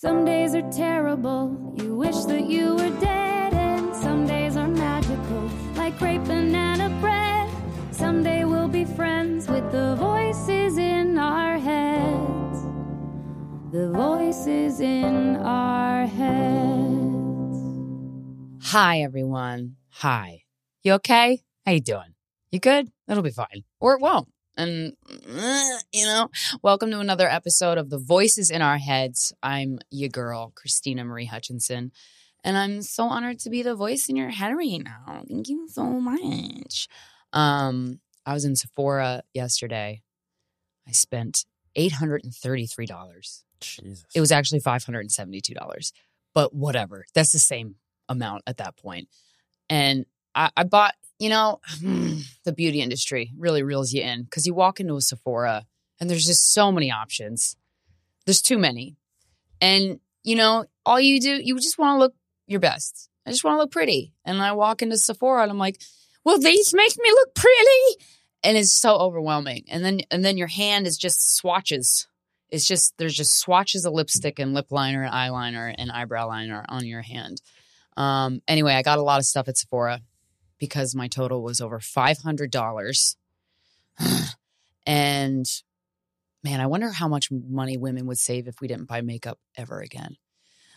Some days are terrible, you wish that you were dead, and some days are magical, like great banana bread. Someday we'll be friends with the voices in our heads. The voices in our heads. Hi, everyone. Hi. You okay? How you doing? You good? It'll be fine. Or it won't. And, you know, welcome to another episode of The Voices in Our Heads. I'm your girl, Krystyna Marie Hutchinson. And I'm so honored to be the voice in your head right now. Thank you so much. Um, I was in Sephora yesterday. I spent $833. Jesus. It was actually $572. But whatever. That's the same amount at that. And I, I bought, you know, the beauty industry really reels you in because you walk into a Sephora and there's just so many options. There's too many. And, you know, all you do, you just want to look your best. I just want to look pretty. And I walk into Sephora and I'm like, well, these make me look pretty. And it's so overwhelming. And then and then your hand is just swatches. It's just there's just swatches of lipstick and lip liner and eyeliner and eyebrow liner on your hand. Um, anyway, I got a lot of stuff at Sephora because my total was over five hundred dollars. and man, I wonder how much money women would save if we didn't buy makeup ever again.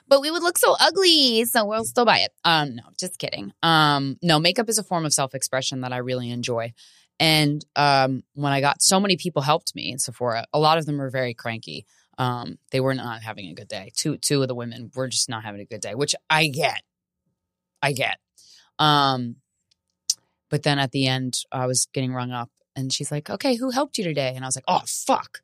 But we would look so ugly, so we'll still buy it. Um, no, just kidding. Um, no, makeup is a form of self-expression that I really enjoy. And um, when I got so many people helped me in Sephora, a lot of them were very cranky. Um, they were not having a good day. Two two of the women were just not having a good day, which I get. I get. Um, but then at the end, I was getting rung up, and she's like, "Okay, who helped you today?" And I was like, "Oh fuck."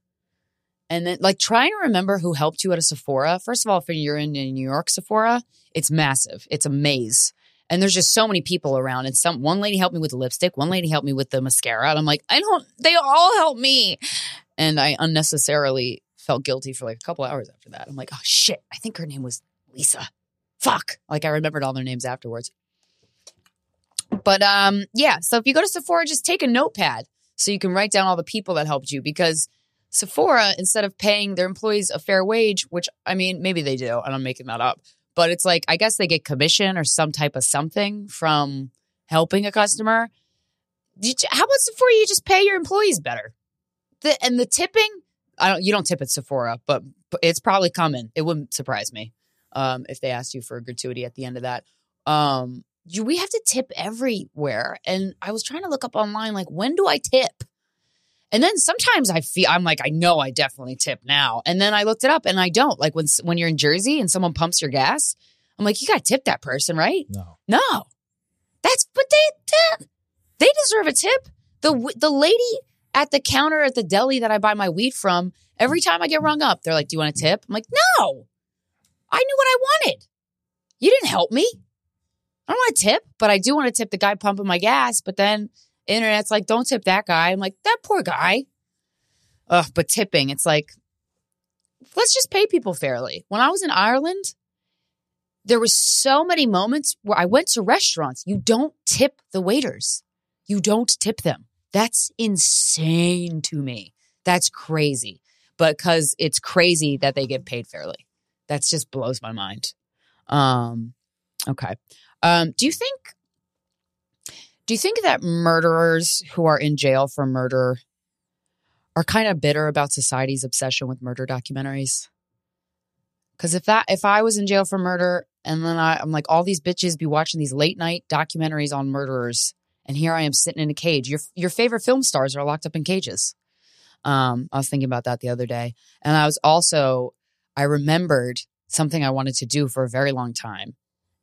And then, like, trying to remember who helped you at a Sephora. First of all, if you're in a New York Sephora, it's massive. It's a maze, and there's just so many people around. And some one lady helped me with the lipstick, one lady helped me with the mascara, and I'm like, I don't. They all help me, and I unnecessarily felt guilty for like a couple hours after that. I'm like, oh shit, I think her name was Lisa. Fuck. Like I remembered all their names afterwards. But um, yeah. So if you go to Sephora, just take a notepad so you can write down all the people that helped you because Sephora, instead of paying their employees a fair wage, which I mean, maybe they do, and I'm making that up, but it's like I guess they get commission or some type of something from helping a customer. You- How about Sephora? You just pay your employees better. The, and the tipping, I don't. You don't tip at Sephora, but, but it's probably coming. It wouldn't surprise me um, if they asked you for a gratuity at the end of that. Um, you, we have to tip everywhere, and I was trying to look up online, like when do I tip? And then sometimes I feel I'm like I know I definitely tip now, and then I looked it up and I don't. Like when when you're in Jersey and someone pumps your gas, I'm like you got to tip that person, right? No. No, that's but they they deserve a tip. The the lady at the counter at the deli that I buy my weed from, every time I get rung up, they're like, "Do you want a tip?" I'm like, "No, I knew what I wanted. You didn't help me. I don't want to tip, but I do want to tip the guy pumping my gas." But then internet's like, "Don't tip that guy." I'm like, "That poor guy." Ugh, but tipping, it's like, let's just pay people fairly. When I was in Ireland, there was so many moments where I went to restaurants. You don't tip the waiters. You don't tip them. That's insane to me. That's crazy. But because it's crazy that they get paid fairly. That's just blows my mind. Um, okay. Um, do you think do you think that murderers who are in jail for murder are kind of bitter about society's obsession with murder documentaries? Because if that if I was in jail for murder and then I, I'm like all these bitches be watching these late night documentaries on murderers, and here I am sitting in a cage. Your your favorite film stars are locked up in cages. Um, I was thinking about that the other day, and I was also I remembered something I wanted to do for a very long time,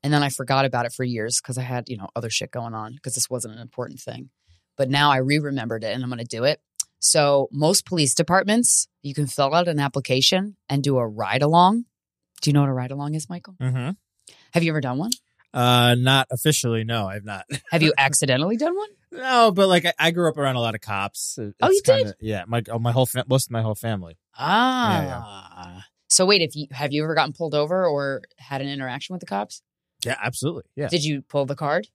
and then I forgot about it for years because I had you know other shit going on because this wasn't an important thing. But now I re-remembered it, and I'm going to do it. So most police departments, you can fill out an application and do a ride along. Do you know what a ride along is, Michael? Mm-hmm. Have you ever done one? Uh, not officially. No, I've not. Have you accidentally done one? no, but like I, I grew up around a lot of cops. It- Oh, you did? kinda- Yeah, my oh, my whole fa- most of my whole family. Ah. So wait, if you have you ever gotten pulled over or had an interaction with the cops? Yeah, absolutely. Yeah, Did you pull the card?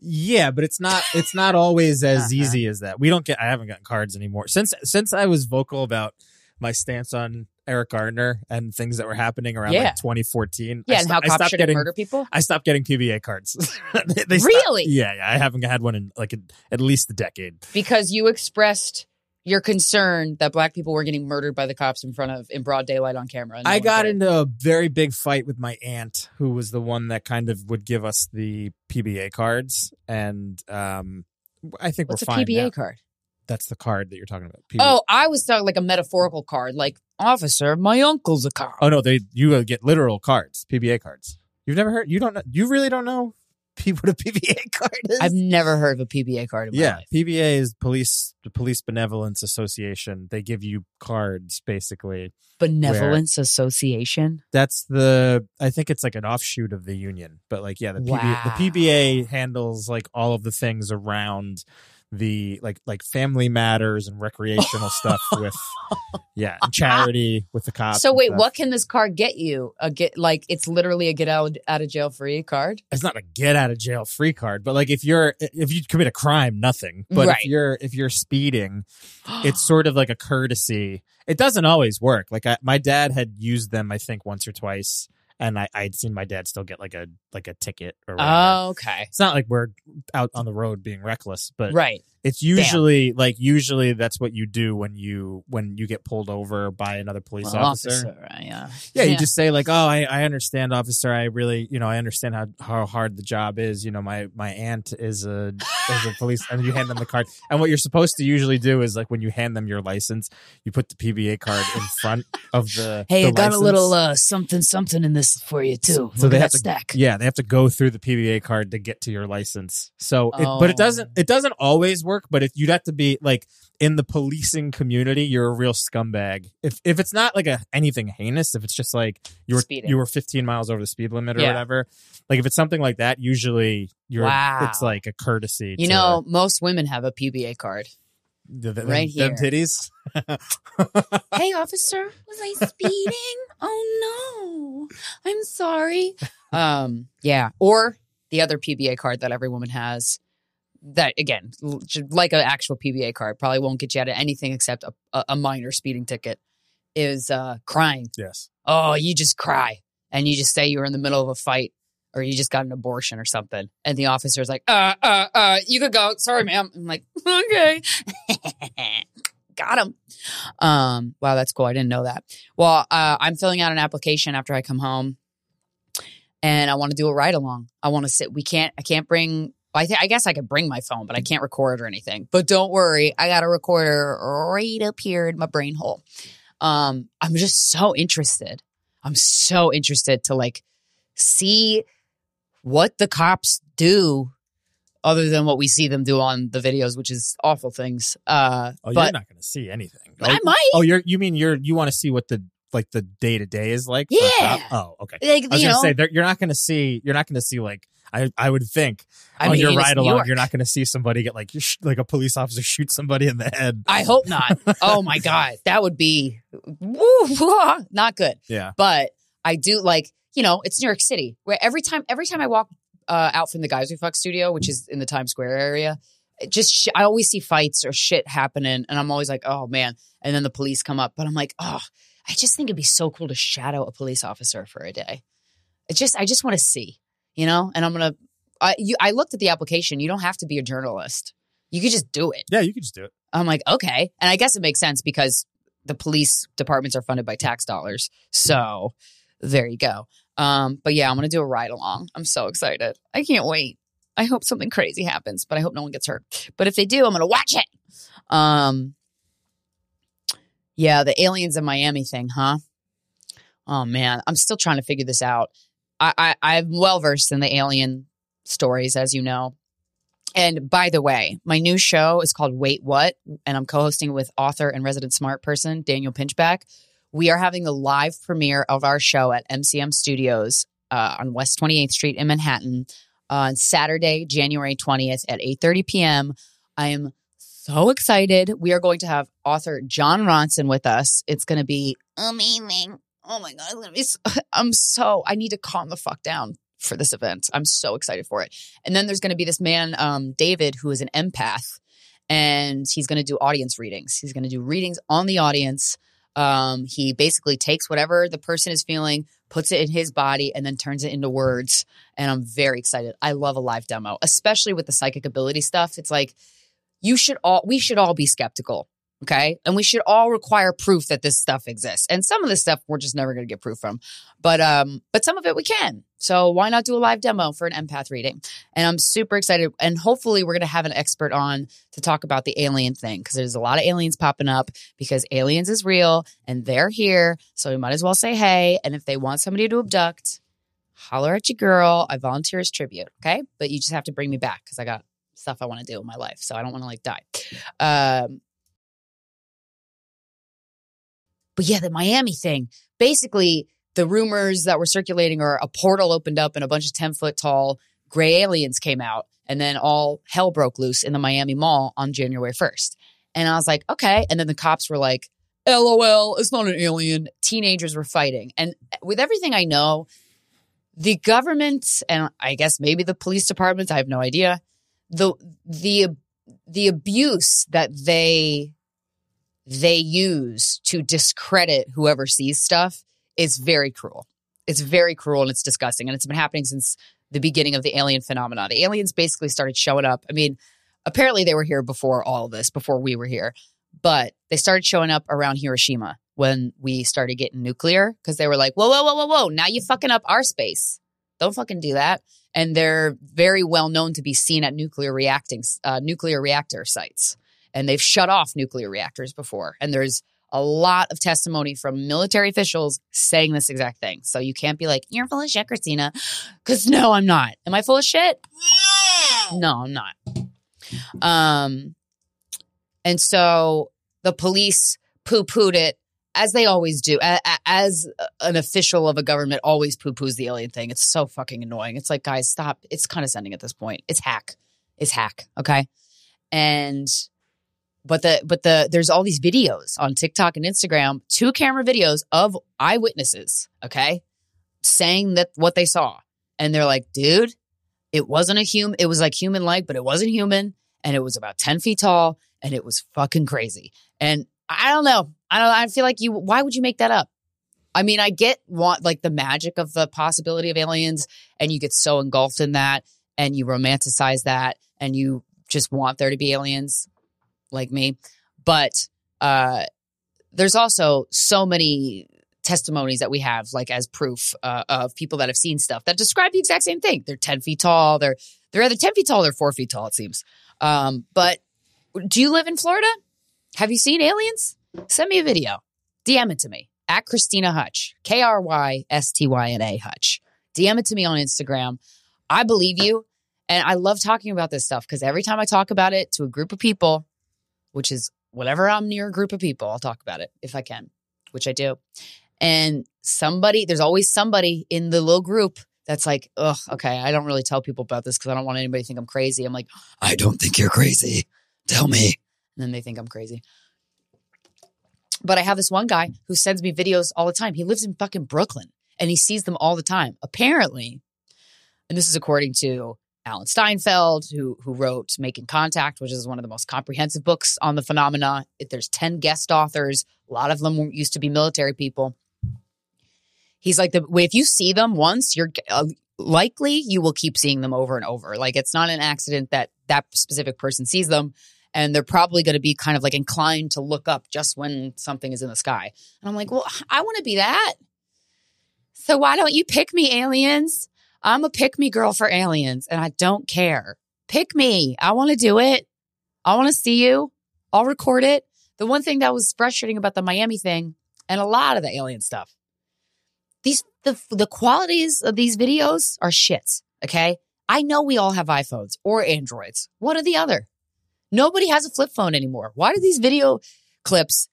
yeah, but it's not it's not always as Uh-huh. easy as that. We don't get. I haven't gotten cards anymore since since I was vocal about my stance on Eric Garner and things that were happening around Yeah. like 2014. Yeah, I and sto- how I cops stopped shouldn't getting, murder people. I stopped getting PBA cards. They- they stopped- Really? yeah, yeah. I haven't had one in like a, at least a decade. because you expressed your concern that black people were getting murdered by the cops in front of in broad daylight on camera. no I got cared. into a very big fight with my aunt, who was the one that kind of would give us the PBA cards, and um, I think What's a we're fine. PBA now. card? That's the card that you're talking about. PBA. Oh, I was talking like a metaphorical card, like officer, my uncle's a cop. oh no, they you uh, get literal cards, PBA cards. You've never heard? You don't know? You really don't know P- what a PBA card is? I've never heard of a PBA card in my yeah, life. PBA is police the Police Benevolence Association. They give you cards basically. Benevolence Association. That's the I think it's like an offshoot of the union, but like yeah, the PBA, Wow. the PBA handles like all of the things around the like like family matters and recreational stuff with yeah and charity with the cops. So wait, what can this card get you? A get like it's literally a get out out of jail free card. It's not a get out of jail free card, but like if you're if you commit a crime, nothing. But Right. if you're if you're speeding, it's sort of like a courtesy. It doesn't always work. Like I, my dad had used them, I think, once or twice, and I, I'd seen my dad still get like a like a ticket or whatever. Oh, okay. it's not like we're out on the road being reckless, but Right. it's usually like usually that's what you do when you when you get pulled over by another police Well, officer. right, yeah. Yeah, you just say like, "Oh, I, I understand, officer. I really, you know, I understand how, how hard the job is. You know, my my aunt is a is a police, and you hand them the card. And what you're supposed to usually do is like when you hand them your license, you put the PBA card in front of the. Hey, the I got a little uh, something something in this for you too. So Look they have to, stack. yeah, they have to go through the PBA card to get to your license. So, it, but it Oh. doesn't, it doesn't always work. But if you'd have to be like in the policing community, you're a real scumbag. If if it's not like a anything heinous, if it's just like you were Speeding. you were 15 miles over the speed limit or Yeah. whatever, like if it's something like that, usually you're Wow. it's like a courtesy. You to know, most women have a PBA card. the, the, right them, them here. titties. hey, officer, was I speeding? Oh no, I'm sorry. Um, yeah, or the other PBA card that every woman has. That again, like an actual PBA card, probably won't get you out of anything except a, a, minor speeding ticket. Is uh, crying. yes. Oh, you just cry and you just say you were in the middle of a fight or you just got an abortion or something, and the officer's like, "Uh, uh, uh, you could go. Sorry, ma'am." I'm like, "Okay." Got him. Um, wow, that's cool. I didn't know that. Well, uh, I'm filling out an application after I come home, and I want to do a ride along. I want to sit. We can't. I can't bring. I, th- I guess I could bring my phone, but I can't record or anything. But don't worry, I got a recorder right up here in my brain hole. Um, I'm just so interested. I'm so interested to like see what the cops do other than what we see them do on the videos, which is awful things. Uh, Oh, you're not going to see anything. I Oh, might. oh, you're you mean you're you want to see what the like the day to day is like? Yeah. Oh, okay. Like, I was gonna say there- you're not gonna see you're not gonna see like I I would think I on mean, your ride along you're not gonna see somebody get like sh- like a police officer shoot somebody in the head. I hope not. oh my god, that would be woo, not good. Yeah. But I do like you know it's New York City where every time every time I walk uh, out from the Guys We Fuck studio, which is in the Times Square area, it just sh- I always see fights or shit happening, and I'm always like, oh man. And then the police come up, but I'm like, oh, I just think it'd be so cool to shadow a police officer for a day. It just I just want to see, you know. And I'm gonna. I you I looked at the application. You don't have to be a journalist. You could just do it. Yeah, you could just do it. I'm like, okay. And I guess it makes sense because the police departments are funded by tax dollars. So there you go. Um, but yeah, I'm gonna do a ride along. I'm so excited. I can't wait. I hope something crazy happens, but I hope no one gets hurt. But if they do, I'm gonna watch it. Um Yeah, the aliens in Miami thing, huh? Oh man, I'm still trying to figure this out. I, I I'm well versed in the alien stories, as you know. And by the way, my new show is called Wait What, and I'm co-hosting with author and resident smart person Daniel Pinchbeck. We are having a live premiere of our show at MCM Studios uh, on West 28th Street in Manhattan on Saturday, January 20th at 8:30 p.m. I am so excited. We are going to have author Jon Ronson with us. It's going to be amazing. Oh my god, so, I'm so I need to calm the fuck down for this event. I'm so excited for it. And then there's going to be this man, um, David, who is an empath, and he's going to do audience readings. He's going to do readings on the audience. Um, he basically takes whatever the person is feeling, puts it in his body, and then turns it into words. And I'm very excited. I love a live demo, especially with the psychic ability stuff. It's like you should all we should all be skeptical. Okay. And we should all require proof that this stuff exists. And some of this stuff we're just never going to get proof from. But um, but some of it we can. So why not do a live demo for an empath reading? And I'm super excited. And hopefully we're gonna have an expert on to talk about the alien thing because there's a lot of aliens popping up because aliens is real and they're here. So we might as well say hey. And if they want somebody to abduct, holler at your girl. I volunteer as tribute. Okay. But you just have to bring me back because I got stuff I want to do in my life. So I don't want to like die. Um, but yeah, the Miami thing. Basically, the rumors that were circulating are a portal opened up and a bunch of 10 foot tall gray aliens came out. And then all hell broke loose in the Miami Mall on January 1st. And I was like, okay. And then the cops were like, LOL, it's not an alien. Teenagers were fighting. And with everything I know, the government and I guess maybe the police department, I have no idea, the the the abuse that they they use to discredit whoever sees stuff is very cruel. It's very cruel and it's disgusting. And it's been happening since the beginning of the alien phenomena. The aliens basically started showing up. I mean, apparently they were here before all of this, before we were here, but they started showing up around Hiroshima when we started getting nuclear because they were like, whoa, whoa, whoa, whoa, whoa, now you fucking up our space. Don't fucking do that. And they're very well known to be seen at nuclear reacting, uh, nuclear reactor sites and they've shut off nuclear reactors before. And there's a lot of testimony from military officials saying this exact thing. So you can't be like, you're full of shit, Krystyna. Because no, I'm not. Am I full of shit? No, no I'm not. Um, and so the police poo pooed it as they always do. As an official of a government always poo poos the alien thing. It's so fucking annoying. It's like, guys, stop. It's condescending at this point. It's hack. It's hack. Okay. And but the but the there's all these videos on TikTok and Instagram, two camera videos of eyewitnesses, okay, saying that what they saw. And they're like, dude, it wasn't a human, it was like human like, but it wasn't human. And it was about 10 feet tall and it was fucking crazy. And I don't know. I don't I feel like you why would you make that up? I mean, I get want like the magic of the possibility of aliens, and you get so engulfed in that and you romanticize that and you just want there to be aliens like me. But uh, there's also so many testimonies that we have, like as proof uh, of people that have seen stuff that describe the exact same thing. They're 10 feet tall. They're they're either 10 feet tall or four feet tall, it seems. Um, but do you live in Florida? Have you seen aliens? Send me a video. DM it to me at Krystyna Hutch, K R Y S T Y N A Hutch. DM it to me on Instagram. I believe you. And I love talking about this stuff because every time I talk about it to a group of people, which is whenever I'm near a group of people, I'll talk about it if I can, which I do. And somebody, there's always somebody in the little group that's like, ugh, okay, I don't really tell people about this because I don't want anybody to think I'm crazy. I'm like, I don't think you're crazy. Tell me. And then they think I'm crazy. But I have this one guy who sends me videos all the time. He lives in fucking Brooklyn and he sees them all the time. Apparently, and this is according to Alan Steinfeld, who who wrote Making Contact, which is one of the most comprehensive books on the phenomena. There's 10 guest authors. A lot of them used to be military people. He's like the if you see them once, you're uh, likely you will keep seeing them over and over. Like it's not an accident that that specific person sees them and they're probably going to be kind of like inclined to look up just when something is in the sky. And I'm like, "Well, I want to be that." So why don't you pick me aliens? I'm a pick me girl for aliens and I don't care. Pick me. I want to do it. I want to see you. I'll record it. The one thing that was frustrating about the Miami thing and a lot of the alien stuff, these the the qualities of these videos are shits. Okay. I know we all have iPhones or Androids, one or the other. Nobody has a flip phone anymore. Why do these video clips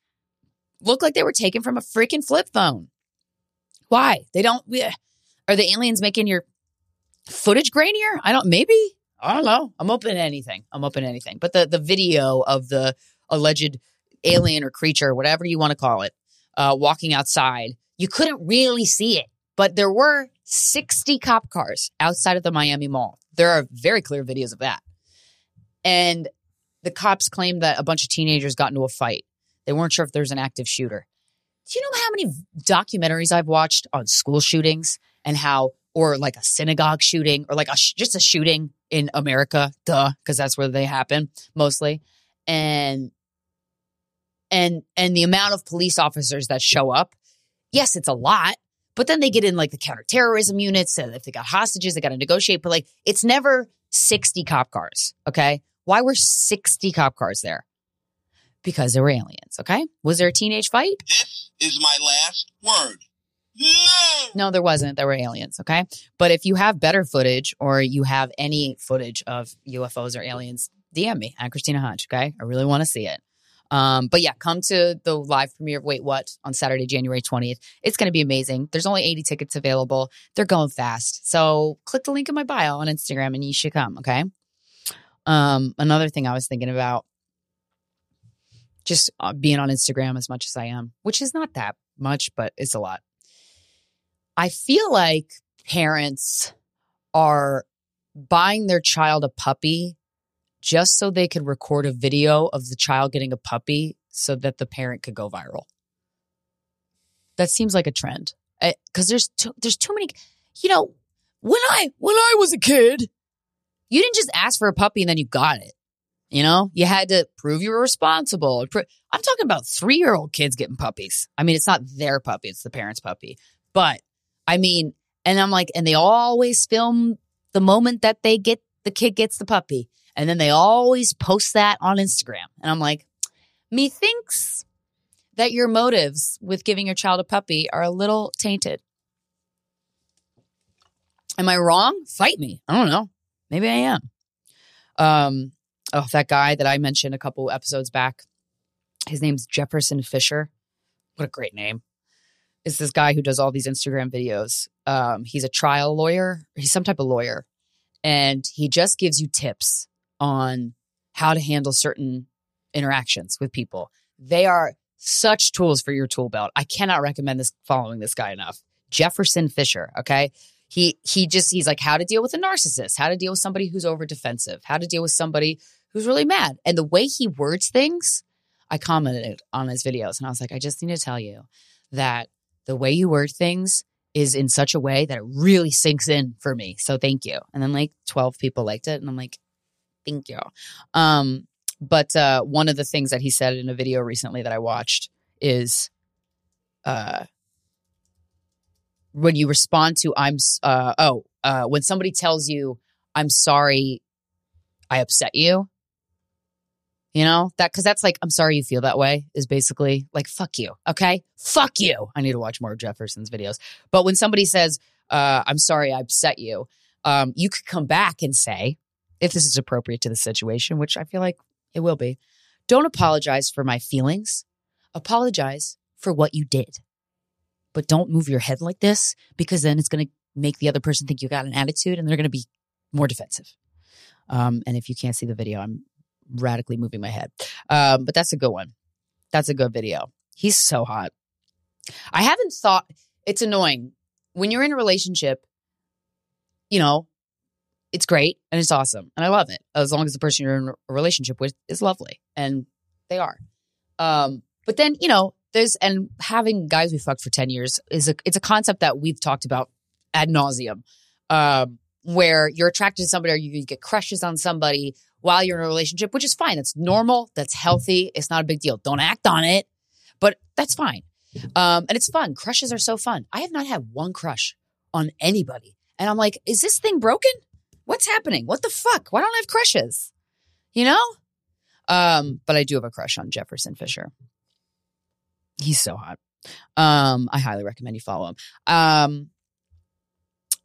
look like they were taken from a freaking flip phone? Why? They don't. Are the aliens making your footage grainier? I don't, maybe. I don't know. I'm open to anything. I'm open to anything. But the, the video of the alleged alien or creature, whatever you want to call it, uh, walking outside, you couldn't really see it. But there were 60 cop cars outside of the Miami Mall. There are very clear videos of that. And the cops claimed that a bunch of teenagers got into a fight. They weren't sure if there's an active shooter. Do you know how many documentaries I've watched on school shootings and how, or like a synagogue shooting, or like a sh- just a shooting in America, duh, because that's where they happen mostly, and and and the amount of police officers that show up. Yes, it's a lot, but then they get in like the counterterrorism units. And if they got hostages, they got to negotiate. But like, it's never sixty cop cars. Okay, why were sixty cop cars there? Because there were aliens. Okay, was there a teenage fight? This is my last word. No! There wasn't. There were aliens. Okay. But if you have better footage or you have any footage of UFOs or aliens, DM me at Krystyna Hutch. Okay. I really want to see it. Um, but yeah, come to the live premiere of Wait What on Saturday, January 20th. It's going to be amazing. There's only 80 tickets available. They're going fast. So click the link in my bio on Instagram and you should come. Okay. Um, another thing I was thinking about just uh, being on Instagram as much as I am, which is not that much, but it's a lot. I feel like parents are buying their child a puppy just so they could record a video of the child getting a puppy so that the parent could go viral. That seems like a trend eh, because there's too, there's too many. You know, when I when I was a kid, you didn't just ask for a puppy and then you got it. You know, you had to prove you were responsible. I'm talking about three year old kids getting puppies. I mean, it's not their puppy; it's the parent's puppy. But I mean, and I'm like, and they always film the moment that they get the kid gets the puppy. And then they always post that on Instagram. And I'm like, methinks that your motives with giving your child a puppy are a little tainted. Am I wrong? Fight me. I don't know. Maybe I am. Um, oh, that guy that I mentioned a couple episodes back, his name's Jefferson Fisher. What a great name is this guy who does all these Instagram videos. Um, he's a trial lawyer. He's some type of lawyer, and he just gives you tips on how to handle certain interactions with people. They are such tools for your tool belt. I cannot recommend this following this guy enough. Jefferson Fisher. Okay. He he just he's like how to deal with a narcissist, how to deal with somebody who's over defensive, how to deal with somebody who's really mad. And the way he words things, I commented on his videos and I was like, I just need to tell you that the way you word things is in such a way that it really sinks in for me. So thank you. And then like 12 people liked it. And I'm like, thank you. Um, but uh, one of the things that he said in a video recently that I watched is uh, when you respond to I'm uh, oh uh, when somebody tells you I'm sorry I upset you you know that because that's like I'm sorry you feel that way is basically like fuck you okay? Fuck you. I need to watch more Jefferson's videos. But when somebody says uh, I'm sorry I upset you um, you could come back and say if this is appropriate to the situation which I feel like it will be don't apologize for my feelings. Apologize for what you did. But don't move your head like this because then it's going to make the other person think you got an attitude and they're going to be more defensive. Um, and if you can't see the video, I'm radically moving my head. Um, but that's a good one. That's a good video. He's so hot. I haven't thought it's annoying when you're in a relationship, you know, it's great and it's awesome and I love it as long as the person you're in a relationship with is lovely and they are. Um, but then, you know, there's and having guys we fucked for 10 years is a it's a concept that we've talked about ad nauseum. Um, where you're attracted to somebody or you, you get crushes on somebody while you're in a relationship, which is fine. That's normal. That's healthy. It's not a big deal. Don't act on it, but that's fine. Um, and it's fun. Crushes are so fun. I have not had one crush on anybody. And I'm like, is this thing broken? What's happening? What the fuck? Why don't I have crushes? You know? Um, but I do have a crush on Jefferson Fisher. He's so hot. Um, I highly recommend you follow him. Um,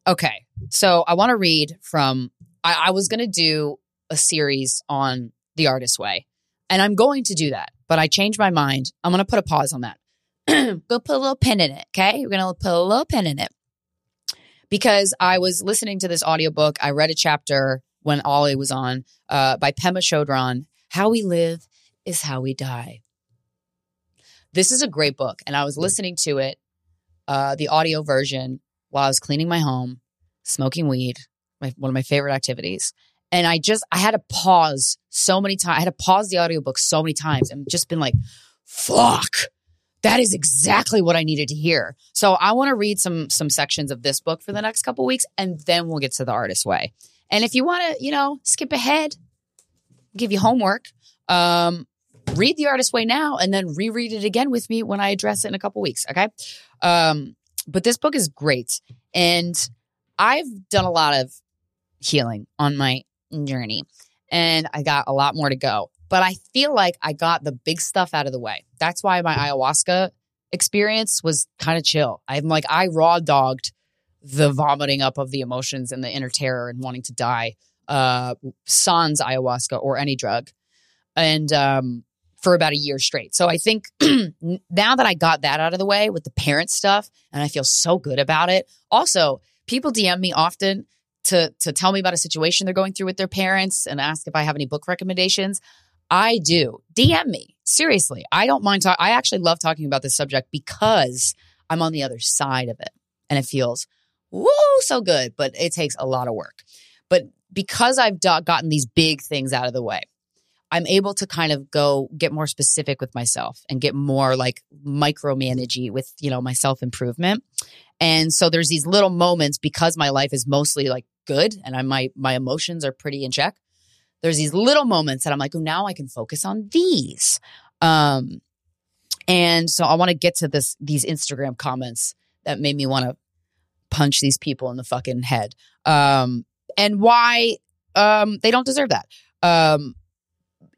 okay. So I want to read from, I, I was going to do a series on the artist way, and I'm going to do that, but I changed my mind. I'm going to put a pause on that. Go put a little pin in it. Okay. We're going to put a little pin in it because I was listening to this audiobook. I read a chapter when Ollie was on uh, by Pema Chodron. How we live is how we die. This is a great book, and I was listening to it, uh, the audio version, while I was cleaning my home, smoking weed, my, one of my favorite activities. And I just, I had to pause so many times. I had to pause the audiobook so many times and just been like, fuck, that is exactly what I needed to hear. So I want to read some some sections of this book for the next couple weeks, and then we'll get to the artist way. And if you want to, you know, skip ahead, give you homework. Um, read the artist way now, and then reread it again with me when I address it in a couple weeks. Okay. Um, but this book is great, and I've done a lot of healing on my journey, and I got a lot more to go but I feel like I got the big stuff out of the way. That's why my ayahuasca experience was kind of chill. I'm like, I raw dogged the vomiting up of the emotions and the inner terror and wanting to die, uh, sans ayahuasca or any drug. And, um, for about a year straight. So I think now that I got that out of the way with the parent stuff and I feel so good about it. Also, people DM me often to to tell me about a situation they're going through with their parents and ask if I have any book recommendations. I do. DM me. Seriously. I don't mind talking. I actually love talking about this subject because I'm on the other side of it and it feels woo so good, but it takes a lot of work. But because I've do- gotten these big things out of the way, I'm able to kind of go get more specific with myself and get more like micromanagey with, you know, my self improvement. And so there's these little moments because my life is mostly like good and I my my emotions are pretty in check there's these little moments that I'm like, oh, now I can focus on these. Um, and so I want to get to this these Instagram comments that made me want to punch these people in the fucking head. Um, and why um, they don't deserve that. Um,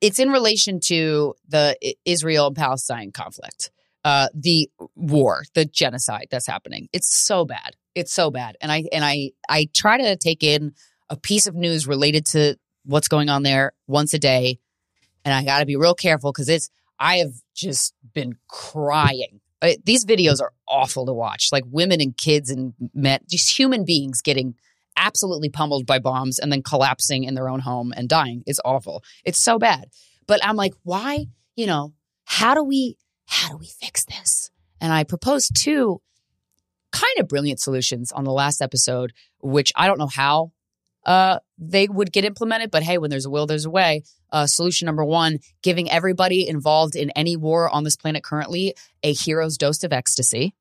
it's in relation to the Israel and Palestine conflict, uh, the war, the genocide that's happening. It's so bad. It's so bad. And I and I I try to take in a piece of news related to what's going on there once a day. And I got to be real careful because it's, I have just been crying. These videos are awful to watch. Like women and kids and men, just human beings getting absolutely pummeled by bombs and then collapsing in their own home and dying. It's awful. It's so bad. But I'm like, why, you know, how do we, how do we fix this? And I proposed two kind of brilliant solutions on the last episode, which I don't know how uh, they would get implemented. But hey, when there's a will, there's a way. Uh, solution number one giving everybody involved in any war on this planet currently a hero's dose of ecstasy.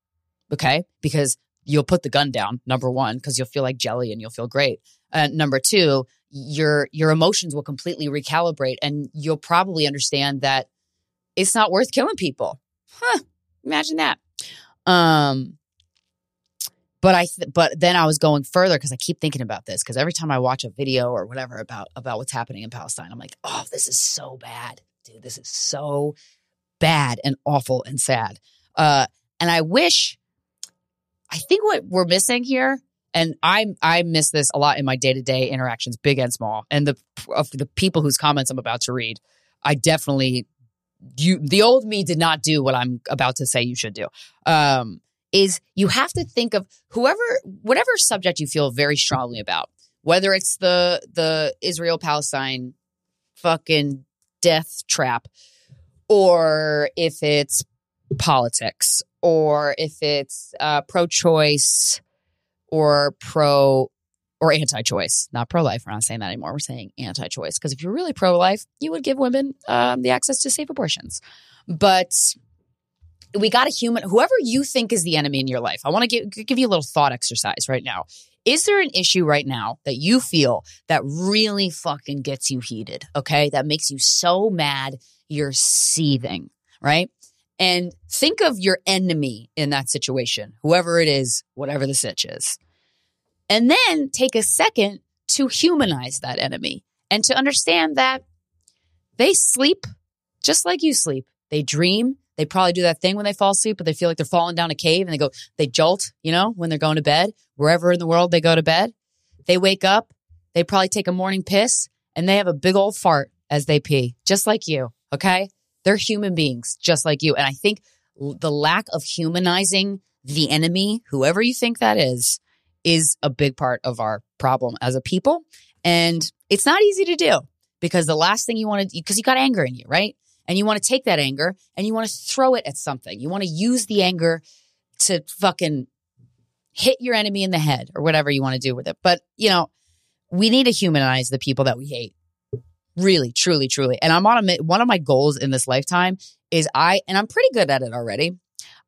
Okay. Because you'll put the gun down, number one, because you'll feel like jelly and you'll feel great. And uh, number two, your your emotions will completely recalibrate and you'll probably understand that it's not worth killing people. Huh. Imagine that. Um, but I, th- but then I was going further because I keep thinking about this because every time I watch a video or whatever about about what's happening in Palestine, I'm like, oh, this is so bad, dude. This is so bad and awful and sad. Uh, and I wish, I think what we're missing here, and I I miss this a lot in my day to day interactions, big and small, and the of the people whose comments I'm about to read, I definitely you the old me did not do what I'm about to say you should do. Um, is you have to think of whoever, whatever subject you feel very strongly about, whether it's the, the Israel Palestine fucking death trap, or if it's politics, or if it's uh, pro choice or pro or anti choice, not pro life. We're not saying that anymore. We're saying anti choice. Because if you're really pro life, you would give women um, the access to safe abortions. But we got a human, whoever you think is the enemy in your life. I want to give, give you a little thought exercise right now. Is there an issue right now that you feel that really fucking gets you heated? Okay. That makes you so mad, you're seething, right? And think of your enemy in that situation, whoever it is, whatever the sitch is. And then take a second to humanize that enemy and to understand that they sleep just like you sleep. They dream, they probably do that thing when they fall asleep, but they feel like they're falling down a cave and they go, they jolt, you know, when they're going to bed, wherever in the world they go to bed. They wake up, they probably take a morning piss and they have a big old fart as they pee, just like you. Okay. They're human beings, just like you. And I think the lack of humanizing the enemy, whoever you think that is, is a big part of our problem as a people. And it's not easy to do because the last thing you want to, because you got anger in you, right? and you want to take that anger and you want to throw it at something. You want to use the anger to fucking hit your enemy in the head or whatever you want to do with it. But, you know, we need to humanize the people that we hate. Really, truly, truly. And I'm on a one of my goals in this lifetime is I and I'm pretty good at it already.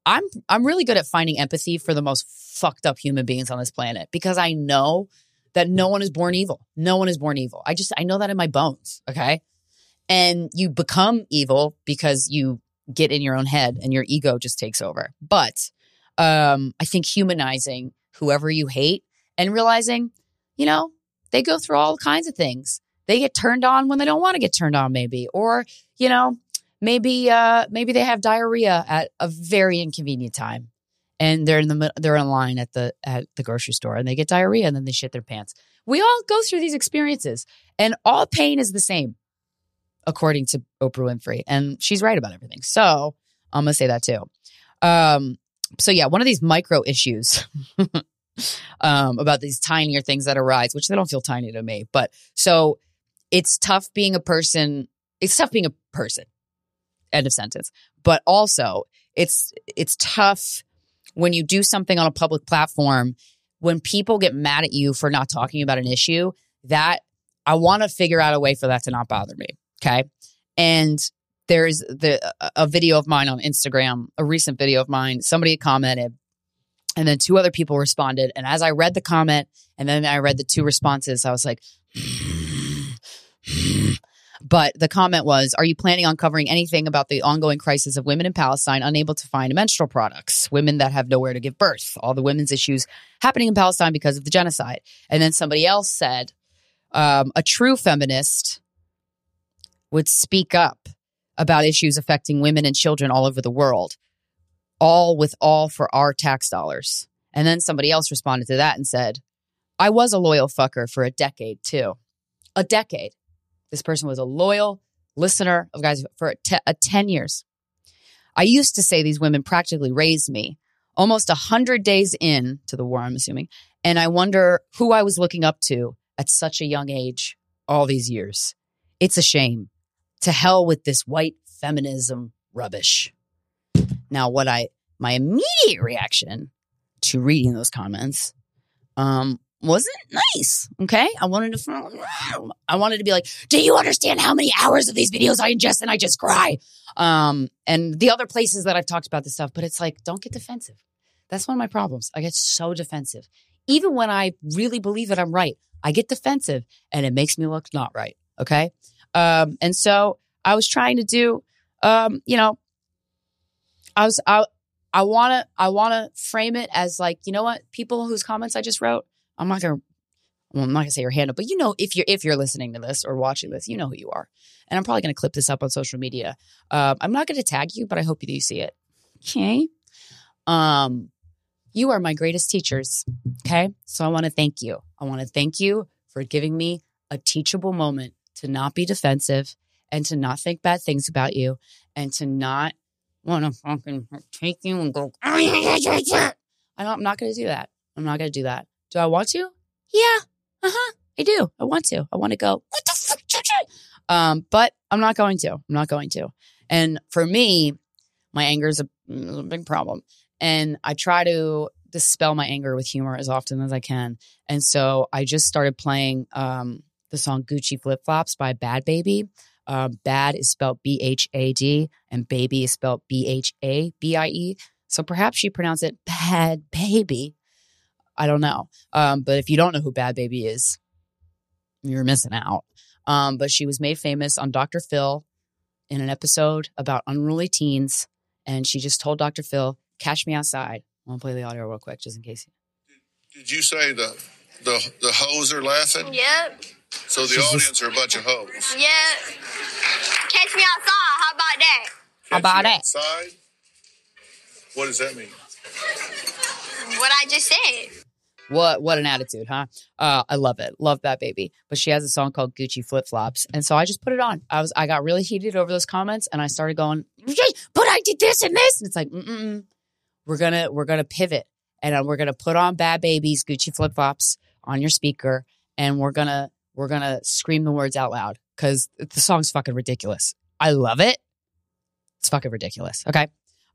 I'm I'm really good at finding empathy for the most fucked up human beings on this planet because I know that no one is born evil. No one is born evil. I just I know that in my bones, okay? And you become evil because you get in your own head and your ego just takes over. But um I think humanizing whoever you hate and realizing, you know, they go through all kinds of things. They get turned on when they don't want to get turned on maybe or, you know, maybe uh maybe they have diarrhea at a very inconvenient time and they're in the they're in line at the at the grocery store and they get diarrhea and then they shit their pants. We all go through these experiences and all pain is the same according to oprah winfrey and she's right about everything. So i'm gonna say that too. Um so yeah one of these micro issues um about these tinier things that arise which they don't feel tiny to me but so it's tough being a person it's tough being a person. End of sentence. But also it's it's tough when you do something on a public platform when people get mad at you for not talking about an issue that i want to figure out a way for that to not bother me okay? And there's the a- video of mine on instagram a recent video of mine somebody commented and then two other people responded and as i read the comment and then i read the two responses i was like But the comment was, Are you planning on covering anything about the ongoing crisis of women in Palestine unable to find menstrual products, women that have nowhere to give birth, all the women's issues happening in Palestine because of the genocide? And then somebody else said, um, A true feminist would speak up about issues affecting women and children all over the world, all with all for our tax dollars. And then somebody else responded to that and said, I was a loyal fucker for a decade too. A decade. This person was a loyal listener of guys for te- a 10 years. I used to say these women practically raised me almost 100 days in to the war, I'm assuming. And I wonder who I was looking up to at such a young age all these years. It's a shame. To hell with this white feminism rubbish. Now, what I, my immediate reaction to reading those comments, um, wasn't nice. Okay. I wanted to, I wanted to be like, do you understand how many hours of these videos I ingest and I just cry? Um, and the other places that I've talked about this stuff, but it's like, don't get defensive. That's one of my problems. I get so defensive. Even when I really believe that I'm right, I get defensive and it makes me look not right. Okay. Um, and so I was trying to do, um, you know, I was, I, I want to, I want to frame it as like, you know what? People whose comments I just wrote, I'm not gonna well, I'm not gonna say your handle, but you know if you're if you're listening to this or watching this, you know who you are. And I'm probably gonna clip this up on social media. Uh, I'm not gonna tag you, but I hope you do see it. Okay. Um, you are my greatest teachers. Okay. So I want to thank you. I want to thank you for giving me a teachable moment to not be defensive and to not think bad things about you and to not want to fucking take you and go. I'm not going to do that. I'm not going to do that. Do I want to? Yeah. Uh huh. I do. I want to. I want to go, what the fuck? Um, but I'm not going to. I'm not going to. And for me, my anger is a, a big problem. And I try to dispel my anger with humor as often as I can. And so I just started playing um, the song Gucci Flip Flops by Bhad Bhabie. Uh, bad is spelled B H A D, and baby is spelled B H A B I E. So perhaps you pronounce it Bad Baby. I don't know. Um, but if you don't know who Bhad Bhabie is, you're missing out. Um, but she was made famous on Dr. Phil in an episode about unruly teens. And she just told Dr. Phil, catch me outside. I'll play the audio real quick just in case. Did you say the the the hoes are laughing? Yep. So the She's just- audience are a bunch of hoes. Yep. Catch me outside. How about that? How about that? Outside. What does that mean? What I just said. What what an attitude, huh? Uh, I love it. Love that baby. But she has a song called Gucci Flip Flops, and so I just put it on. I was I got really heated over those comments, and I started going, "But I did this and this," and it's like, Mm-mm. we're gonna we're gonna pivot, and uh, we're gonna put on Bhad Bhabie's Gucci Flip Flops on your speaker, and we're gonna we're gonna scream the words out loud because the song's fucking ridiculous. I love it. It's fucking ridiculous. Okay.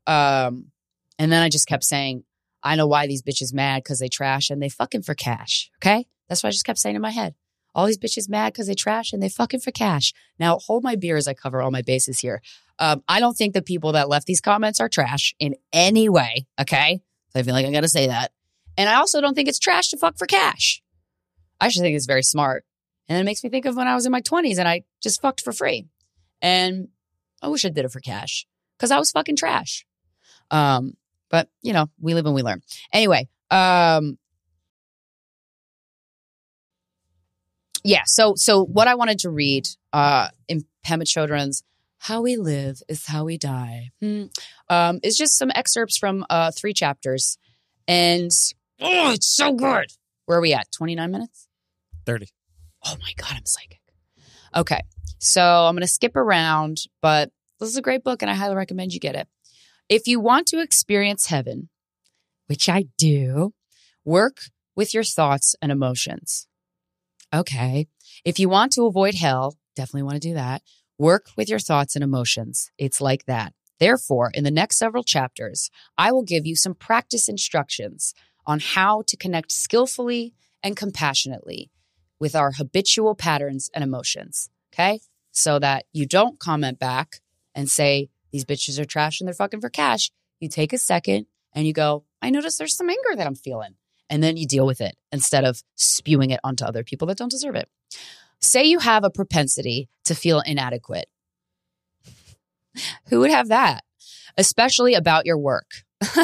Um, and then I just kept saying, I know why these bitches mad because they trash and they fucking for cash. Okay. That's what I just kept saying in my head. All these bitches mad because they trash and they fucking for cash. Now hold my beer as I cover all my bases here. Um, I don't think the people that left these comments are trash in any way. Okay. So I feel like I got to say that. And I also don't think it's trash to fuck for cash. I actually think it's very smart. And it makes me think of when I was in my 20s and I just fucked for free. And I wish I did it for cash because I was fucking trash. Um, but you know, we live and we learn. Anyway, um, yeah. So, so what I wanted to read, uh, in Pema Chodron's "How We Live Is How We Die," hmm, um, is just some excerpts from uh three chapters, and oh, it's so good. Where are we at? Twenty nine minutes. 30. Oh my God, I'm psychic. Okay. So I'm going to skip around, but this is a great book and I highly recommend you get it. If you want to experience heaven, which I do, work with your thoughts and emotions. Okay. If you want to avoid hell, definitely want to do that. Work with your thoughts and emotions. It's like that. Therefore, in the next several chapters, I will give you some practice instructions on how to connect skillfully and compassionately with our habitual patterns and emotions. Okay. So that you don't comment back and say, these bitches are trash and they're fucking for cash. You take a second and you go, I notice there's some anger that I'm feeling. And then you deal with it instead of spewing it onto other people that don't deserve it. Say you have a propensity to feel inadequate. Who would have that? Especially about your work.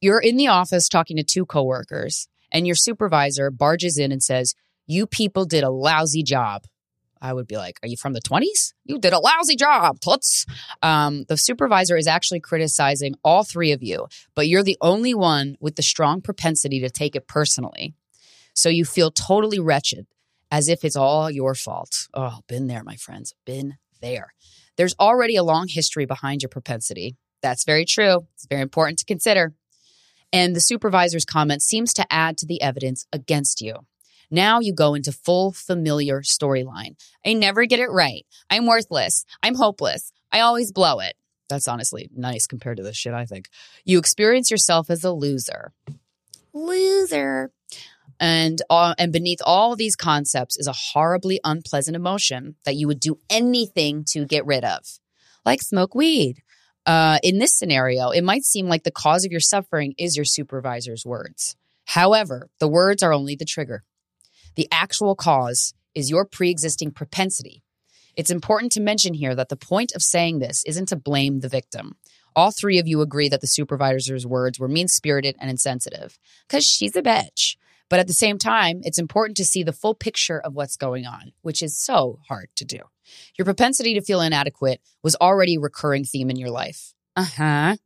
You're in the office talking to two coworkers, and your supervisor barges in and says, You people did a lousy job. I would be like, Are you from the 20s? You did a lousy job, toots. Um, the supervisor is actually criticizing all three of you, but you're the only one with the strong propensity to take it personally. So you feel totally wretched, as if it's all your fault. Oh, been there, my friends, been there. There's already a long history behind your propensity. That's very true. It's very important to consider. And the supervisor's comment seems to add to the evidence against you. Now you go into full familiar storyline. I never get it right. I'm worthless. I'm hopeless. I always blow it. That's honestly nice compared to the shit I think. You experience yourself as a loser. Loser. And uh, and beneath all these concepts is a horribly unpleasant emotion that you would do anything to get rid of, like smoke weed. Uh, in this scenario, it might seem like the cause of your suffering is your supervisor's words. However, the words are only the trigger. The actual cause is your pre existing propensity. It's important to mention here that the point of saying this isn't to blame the victim. All three of you agree that the supervisor's words were mean spirited and insensitive because she's a bitch. But at the same time, it's important to see the full picture of what's going on, which is so hard to do. Your propensity to feel inadequate was already a recurring theme in your life. Uh huh.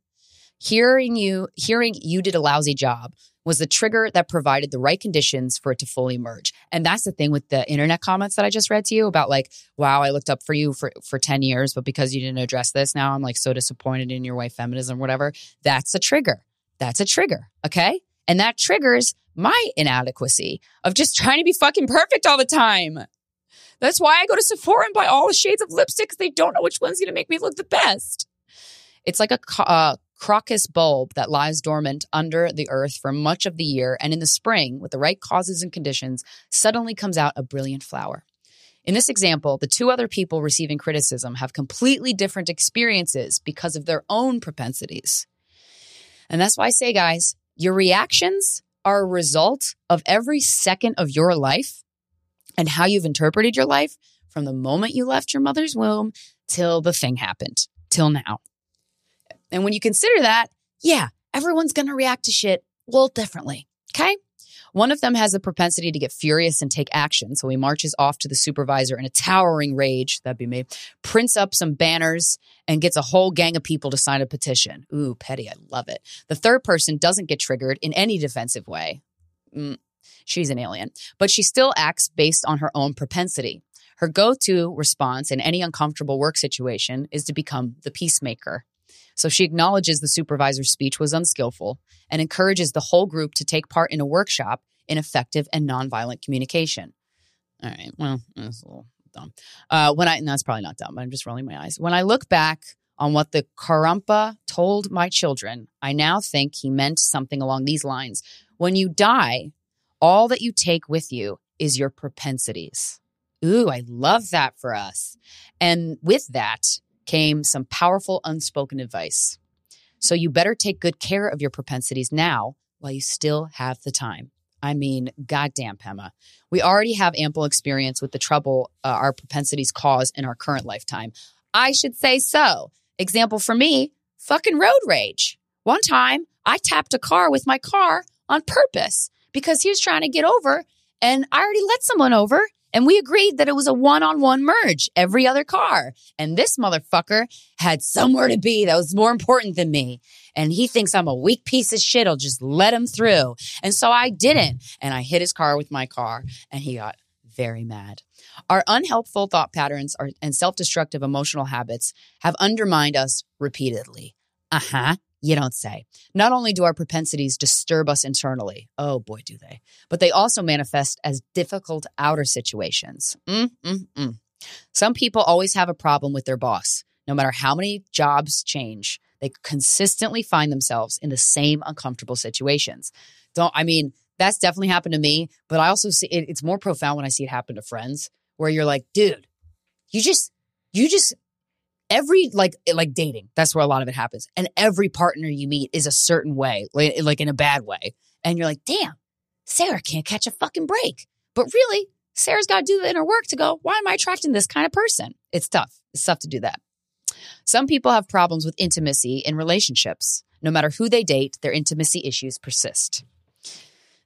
Hearing you, hearing you did a lousy job was the trigger that provided the right conditions for it to fully merge. And that's the thing with the internet comments that I just read to you about like, wow, I looked up for you for, for 10 years, but because you didn't address this, now I'm like so disappointed in your white feminism, whatever. That's a trigger. That's a trigger. Okay. And that triggers my inadequacy of just trying to be fucking perfect all the time. That's why I go to Sephora and buy all the shades of lipstick because they don't know which one's going to make me look the best. It's like a uh, crocus bulb that lies dormant under the earth for much of the year, and in the spring, with the right causes and conditions, suddenly comes out a brilliant flower. In this example, the two other people receiving criticism have completely different experiences because of their own propensities. And that's why I say, guys, your reactions are a result of every second of your life and how you've interpreted your life from the moment you left your mother's womb till the thing happened, till now. And when you consider that, yeah, everyone's going to react to shit a little differently. Okay. One of them has a propensity to get furious and take action. So he marches off to the supervisor in a towering rage. That'd be me. Prints up some banners and gets a whole gang of people to sign a petition. Ooh, petty. I love it. The third person doesn't get triggered in any defensive way. Mm, she's an alien, but she still acts based on her own propensity. Her go to response in any uncomfortable work situation is to become the peacemaker. So she acknowledges the supervisor's speech was unskillful and encourages the whole group to take part in a workshop in effective and nonviolent communication. All right, well, that's a little dumb. Uh, when I, and that's probably not dumb, but I'm just rolling my eyes. When I look back on what the Karmapa told my children, I now think he meant something along these lines. When you die, all that you take with you is your propensities. Ooh, I love that for us. And with that, came some powerful unspoken advice. So you better take good care of your propensities now while you still have the time. I mean, goddamn, Pema. We already have ample experience with the trouble uh, our propensities cause in our current lifetime. I should say so. Example for me fucking road rage. One time, I tapped a car with my car on purpose because he was trying to get over, and I already let someone over. And we agreed that it was a one on one merge, every other car. And this motherfucker had somewhere to be that was more important than me. And he thinks I'm a weak piece of shit. I'll just let him through. And so I didn't. And I hit his car with my car and he got very mad. Our unhelpful thought patterns are, and self destructive emotional habits have undermined us repeatedly. Uh huh. You don't say. Not only do our propensities disturb us internally, oh boy, do they, but they also manifest as difficult outer situations. Mm-mm-mm. Some people always have a problem with their boss. No matter how many jobs change, they consistently find themselves in the same uncomfortable situations. Don't, I mean, that's definitely happened to me, but I also see it, it's more profound when I see it happen to friends where you're like, dude, you just, you just every like eh, like dating that's where a lot of it happens. And every partner you meet is a certain way like, like in a bad way. And you're like damn sarah can't catch a fucking break. But really sarah's got to do the inner work to go why am i attracting this kind of person? It's tough. It's tough to do that. Some people have problems with intimacy in relationships. No matter who they date their intimacy issues persist.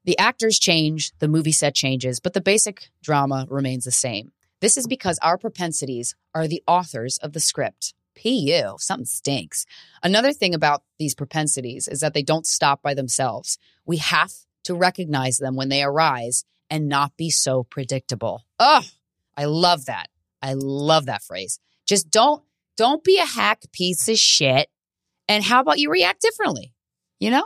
The actors change the movie set changes but the basic drama remains the same this is because our propensities are the authors of the script. PU, something stinks. Another thing about these propensities is that they don't stop by themselves. We have to recognize them when they arise and not be so predictable. Oh, I love that. I love that phrase. Just don't don't be a hack piece of shit. And how about you react differently? You know?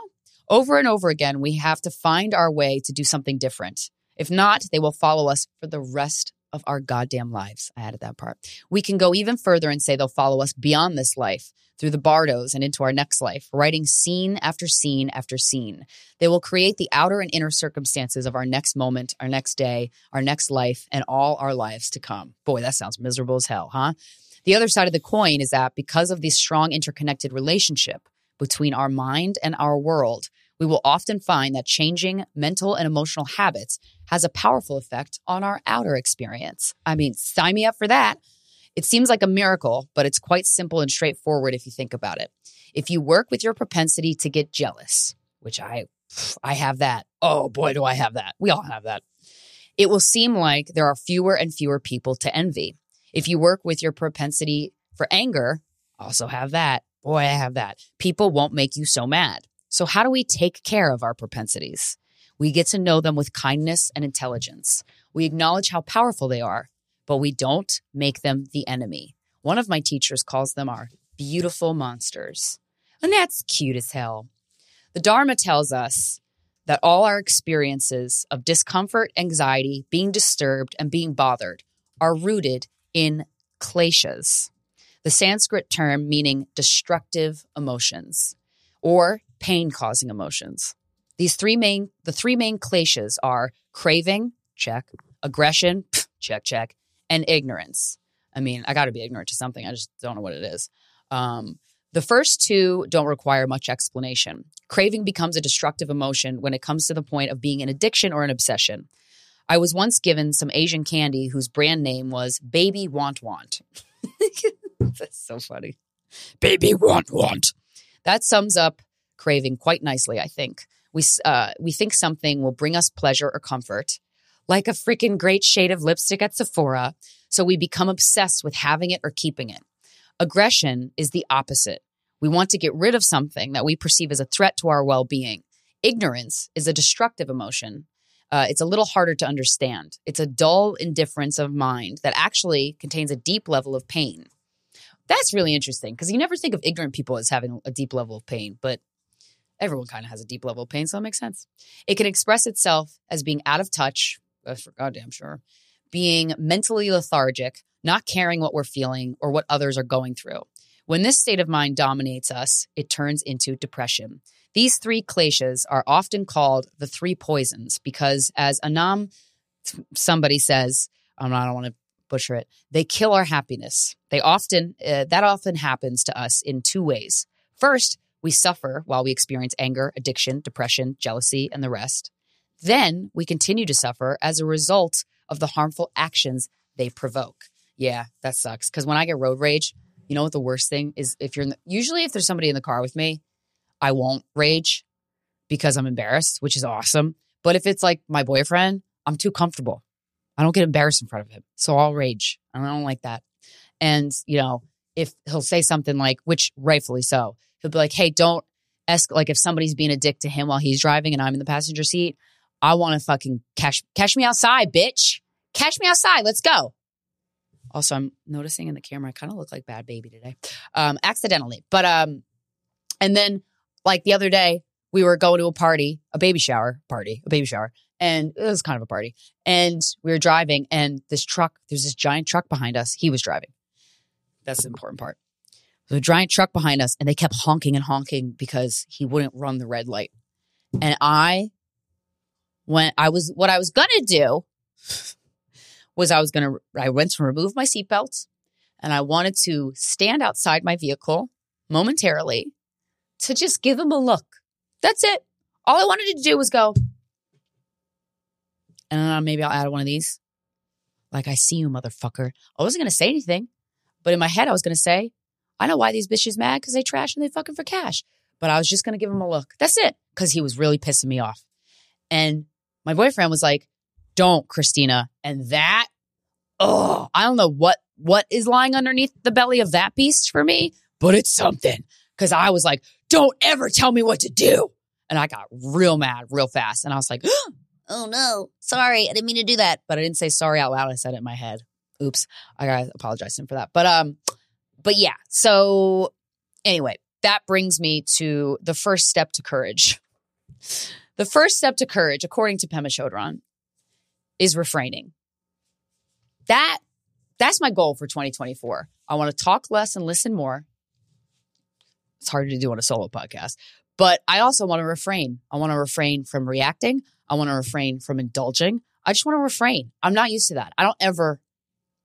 Over and over again, we have to find our way to do something different. If not, they will follow us for the rest of our goddamn lives. I added that part. We can go even further and say they'll follow us beyond this life, through the bardos and into our next life, writing scene after scene after scene. They will create the outer and inner circumstances of our next moment, our next day, our next life, and all our lives to come. Boy, that sounds miserable as hell, huh? The other side of the coin is that because of this strong interconnected relationship between our mind and our world, we will often find that changing mental and emotional habits has a powerful effect on our outer experience. I mean, sign me up for that. It seems like a miracle, but it's quite simple and straightforward if you think about it. If you work with your propensity to get jealous, which I I have that. Oh boy, do I have that. We all have that. It will seem like there are fewer and fewer people to envy. If you work with your propensity for anger, also have that. Boy, I have that. People won't make you so mad. So, how do we take care of our propensities? We get to know them with kindness and intelligence. We acknowledge how powerful they are, but we don't make them the enemy. One of my teachers calls them our beautiful monsters. And that's cute as hell. The Dharma tells us that all our experiences of discomfort, anxiety, being disturbed, and being bothered are rooted in kleshas, the Sanskrit term meaning destructive emotions or pain causing emotions. These three main the three main kleshas are craving, check, aggression, check, check, and ignorance. I mean, I got to be ignorant to something. I just don't know what it is. Um, the first two don't require much explanation. Craving becomes a destructive emotion when it comes to the point of being an addiction or an obsession. I was once given some Asian candy whose brand name was Baby Want Want. That's so funny. Baby Want Want. That sums up craving quite nicely, I think. We, uh, we think something will bring us pleasure or comfort, like a freaking great shade of lipstick at Sephora, so we become obsessed with having it or keeping it. Aggression is the opposite. We want to get rid of something that we perceive as a threat to our well being. Ignorance is a destructive emotion. Uh, it's a little harder to understand. It's a dull indifference of mind that actually contains a deep level of pain. That's really interesting because you never think of ignorant people as having a deep level of pain, but everyone kind of has a deep level of pain, so it makes sense. It can express itself as being out of touch, that's for goddamn sure, being mentally lethargic, not caring what we're feeling or what others are going through. When this state of mind dominates us, it turns into depression. These three kleshas are often called the three poisons because, as Anam, somebody says, I don't want to butcher it. They kill our happiness. They often, uh, that often happens to us in two ways. First, we suffer while we experience anger, addiction, depression, jealousy, and the rest. Then we continue to suffer as a result of the harmful actions they provoke. Yeah, that sucks. Because when I get road rage, you know what the worst thing is? If you're in the, usually if there's somebody in the car with me, I won't rage because I'm embarrassed, which is awesome. But if it's like my boyfriend, I'm too comfortable. I don't get embarrassed in front of him. So I'll rage. I don't like that. And, you know, if he'll say something like, which rightfully so, he'll be like, hey, don't ask, like if somebody's being a dick to him while he's driving and I'm in the passenger seat, I want to fucking cash, cash me outside, bitch. Cash me outside. Let's go. Also, I'm noticing in the camera, I kind of look like Bhad Bhabie today, um, accidentally. But, um, and then like the other day, we were going to a party, a baby shower party, a baby shower, and it was kind of a party. And we were driving, and this truck, there's this giant truck behind us. He was driving. That's the important part. The giant truck behind us, and they kept honking and honking because he wouldn't run the red light. And I, when I was, what I was gonna do was I was gonna, I went to remove my seatbelt, and I wanted to stand outside my vehicle momentarily to just give him a look. That's it. All I wanted to do was go, and uh, maybe I'll add one of these. Like, I see you, motherfucker. I wasn't to say anything, but in my head, I was going to say, I know why these bitches mad because they trash and they fucking for cash. But I was just going to give him a look. That's it. Because he was really pissing me off. And my boyfriend was like, don't, Krystyna. And that, oh, I don't know what, what is lying underneath the belly of that beast for me, but it's something. Cause I was like, don't ever tell me what to do. And I got real mad real fast. And I was like, oh no, sorry. I didn't mean to do that. But I didn't say sorry out loud. I said it in my head. Oops. I gotta apologize to him for that. But, um, but yeah. So anyway, that brings me to the first step to courage. The first step to courage, according to Pema Chodron, is refraining. That that's my goal for 2024. I want to talk less and listen more. It's hard to do on a solo podcast, but I also want to refrain. I want to refrain from reacting. I want to refrain from indulging. I just want to refrain. I'm not used to that. I don't ever,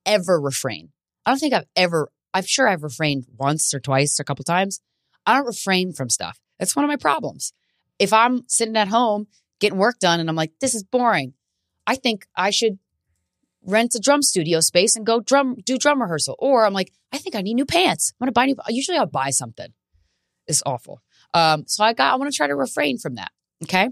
ever refrain. I don't think I've ever, I'm sure I've refrained once or twice or a couple times. I don't refrain from stuff. That's one of my problems. If I'm sitting at home getting work done and I'm like, this is boring, I think I should rent a drum studio space and go drum, do drum rehearsal. Or I'm like, I think I need new pants. I'm to buy new, usually I'll buy something. It's awful. Um, so I got, I want to try to refrain from that. Okay.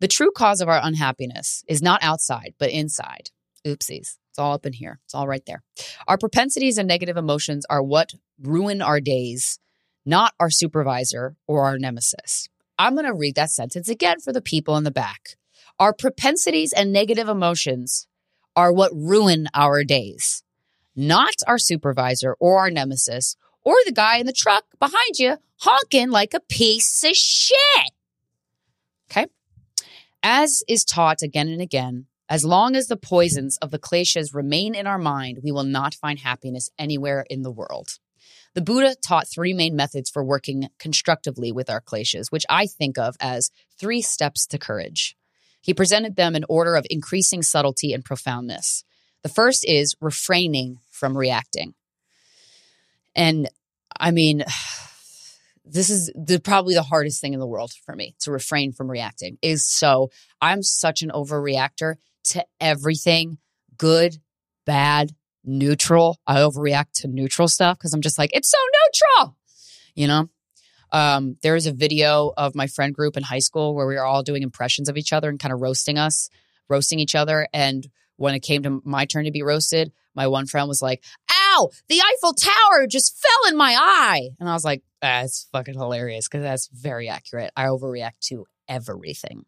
The true cause of our unhappiness is not outside, but inside. Oopsies. It's all up in here. It's all right there. Our propensities and negative emotions are what ruin our days, not our supervisor or our nemesis. I'm going to read that sentence again for the people in the back. Our propensities and negative emotions are what ruin our days, not our supervisor or our nemesis or the guy in the truck behind you honking like a piece of shit. Okay. As is taught again and again, as long as the poisons of the kleshas remain in our mind, we will not find happiness anywhere in the world. The Buddha taught three main methods for working constructively with our kleshas, which I think of as three steps to courage. He presented them in order of increasing subtlety and profoundness. The first is refraining from reacting. And I mean, this is the, probably the hardest thing in the world for me to refrain from reacting is so I'm such an overreactor to everything good, bad, neutral. I overreact to neutral stuff because I'm just like, it's so neutral, you know? Um, there was a video of my friend group in high school where we were all doing impressions of each other and kind of roasting us, roasting each other. And when it came to my turn to be roasted, my one friend was like, ow, the Eiffel Tower just fell in my eye. And I was like, that's fucking hilarious because that's very accurate. I overreact to everything.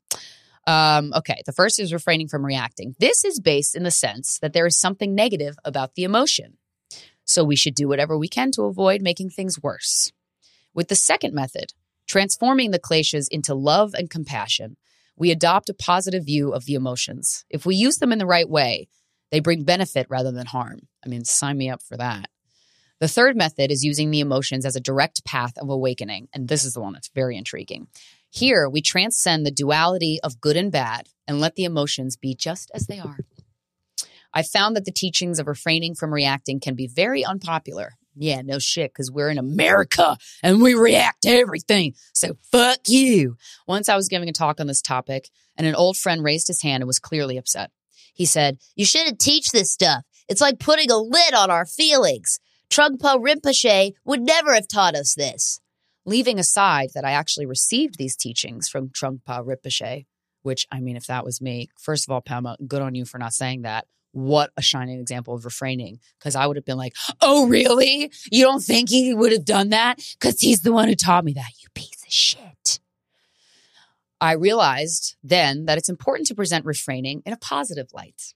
Um, okay, the first is refraining from reacting. This is based in the sense that there is something negative about the emotion. So we should do whatever we can to avoid making things worse. With the second method, transforming the kleshas into love and compassion, we adopt a positive view of the emotions. If we use them in the right way, they bring benefit rather than harm. I mean, sign me up for that. The third method is using the emotions as a direct path of awakening. And this is the one that's very intriguing. Here, we transcend the duality of good and bad and let the emotions be just as they are. I found that the teachings of refraining from reacting can be very unpopular. Yeah, no shit, because we're in America and we react to everything. So fuck you. Once I was giving a talk on this topic, and an old friend raised his hand and was clearly upset. He said, You shouldn't teach this stuff. It's like putting a lid on our feelings. Trungpa Rinpoche would never have taught us this. Leaving aside that I actually received these teachings from Trungpa Rinpoche, which, I mean, if that was me, first of all, Pema, good on you for not saying that. What a shining example of refraining. Because I would have been like, oh, really? You don't think he would have done that? Because he's the one who taught me that, you piece of shit. I realized then that it's important to present refraining in a positive light,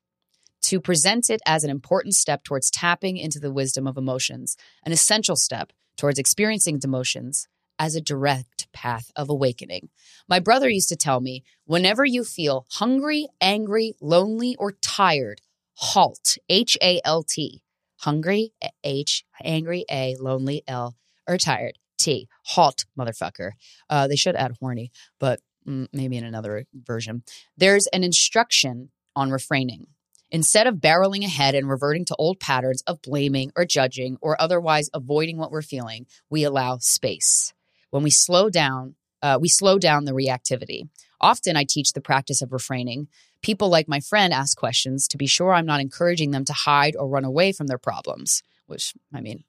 to present it as an important step towards tapping into the wisdom of emotions, an essential step towards experiencing emotions as a direct path of awakening. My brother used to tell me whenever you feel hungry, angry, lonely, or tired, halt, H A L T. Hungry, H, angry, A, lonely, L, or tired, T. Halt, motherfucker. Uh, they should add horny, but mm, maybe in another version. There's an instruction on refraining. Instead of barreling ahead and reverting to old patterns of blaming or judging or otherwise avoiding what we're feeling, we allow space. When we slow down, uh, we slow down the reactivity. Often I teach the practice of refraining. People like my friend ask questions to be sure I'm not encouraging them to hide or run away from their problems, which, I mean,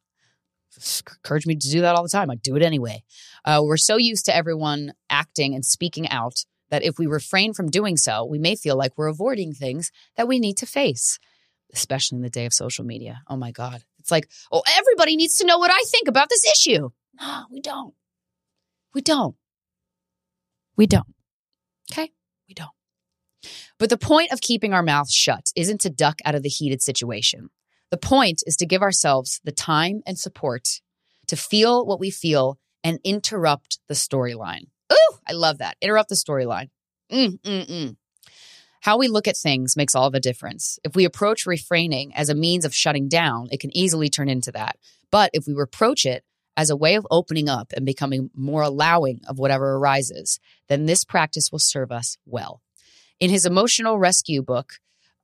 encourage me to do that all the time. I do it anyway. Uh, we're so used to everyone acting and speaking out that if we refrain from doing so, we may feel like we're avoiding things that we need to face, especially in the day of social media. Oh my God. It's like, oh, everybody needs to know what I think about this issue. No, we don't. We don't. We don't. Okay? We don't. But the point of keeping our mouths shut isn't to duck out of the heated situation. The point is to give ourselves the time and support to feel what we feel and interrupt the storyline. Ooh, I love that. Interrupt the storyline. Mm, mm, mm. How we look at things makes all the difference. If we approach refraining as a means of shutting down, it can easily turn into that. But if we approach it as a way of opening up and becoming more allowing of whatever arises, then this practice will serve us well. In his emotional rescue book,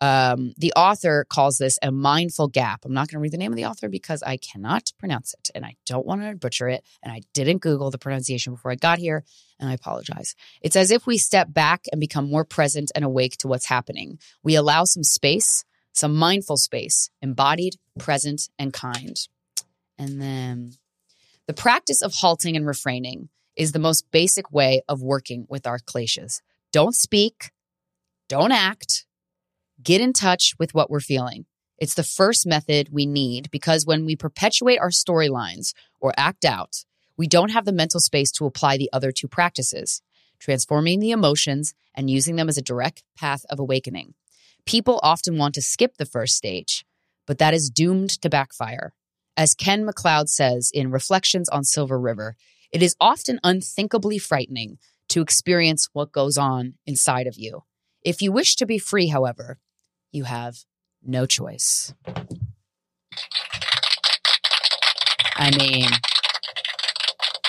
um, the author calls this a mindful gap. I'm not going to read the name of the author because I cannot pronounce it and I don't want to butcher it. And I didn't Google the pronunciation before I got here, and I apologize. It's as if we step back and become more present and awake to what's happening. We allow some space, some mindful space, embodied, present, and kind. And then the practice of halting and refraining is the most basic way of working with our kleshas. Don't speak, don't act, get in touch with what we're feeling. It's the first method we need because when we perpetuate our storylines or act out, we don't have the mental space to apply the other two practices, transforming the emotions and using them as a direct path of awakening. People often want to skip the first stage, but that is doomed to backfire. As Ken McLeod says in Reflections on Silver River, it is often unthinkably frightening to experience what goes on inside of you. If you wish to be free, however, you have no choice. I mean,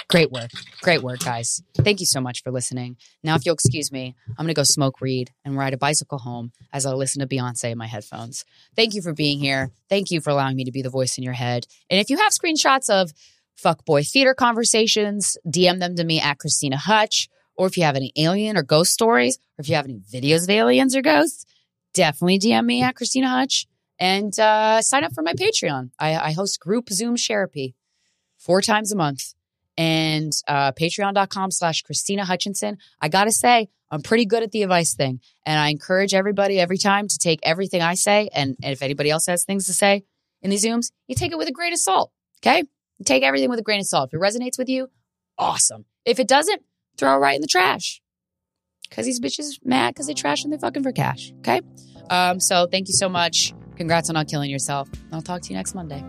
great work. Great work, guys. Thank you so much for listening. Now, if you'll excuse me, I'm going to go smoke weed and ride a bicycle home as I listen to Beyonce in my headphones. Thank you for being here. Thank you for allowing me to be the voice in your head. And if you have screenshots of fuckboy theater conversations, DM them to me at Krystyna Hutch. Or if you have any alien or ghost stories, or if you have any videos of aliens or ghosts, definitely DM me at Krystyna Hutch and uh, sign up for my Patreon. I, I host group Zoom therapy four times a month and uh, patreon.com slash Krystyna Hutchinson. I got to say, I'm pretty good at the advice thing. And I encourage everybody every time to take everything I say. And, and if anybody else has things to say in these Zooms, you take it with a grain of salt. Okay. You take everything with a grain of salt. If it resonates with you, awesome. If it doesn't, throw it right in the trash. Cause these bitches mad because they trash and they fucking for cash. Okay. Um, so thank you so much. Congrats on not killing yourself. I'll talk to you next Monday.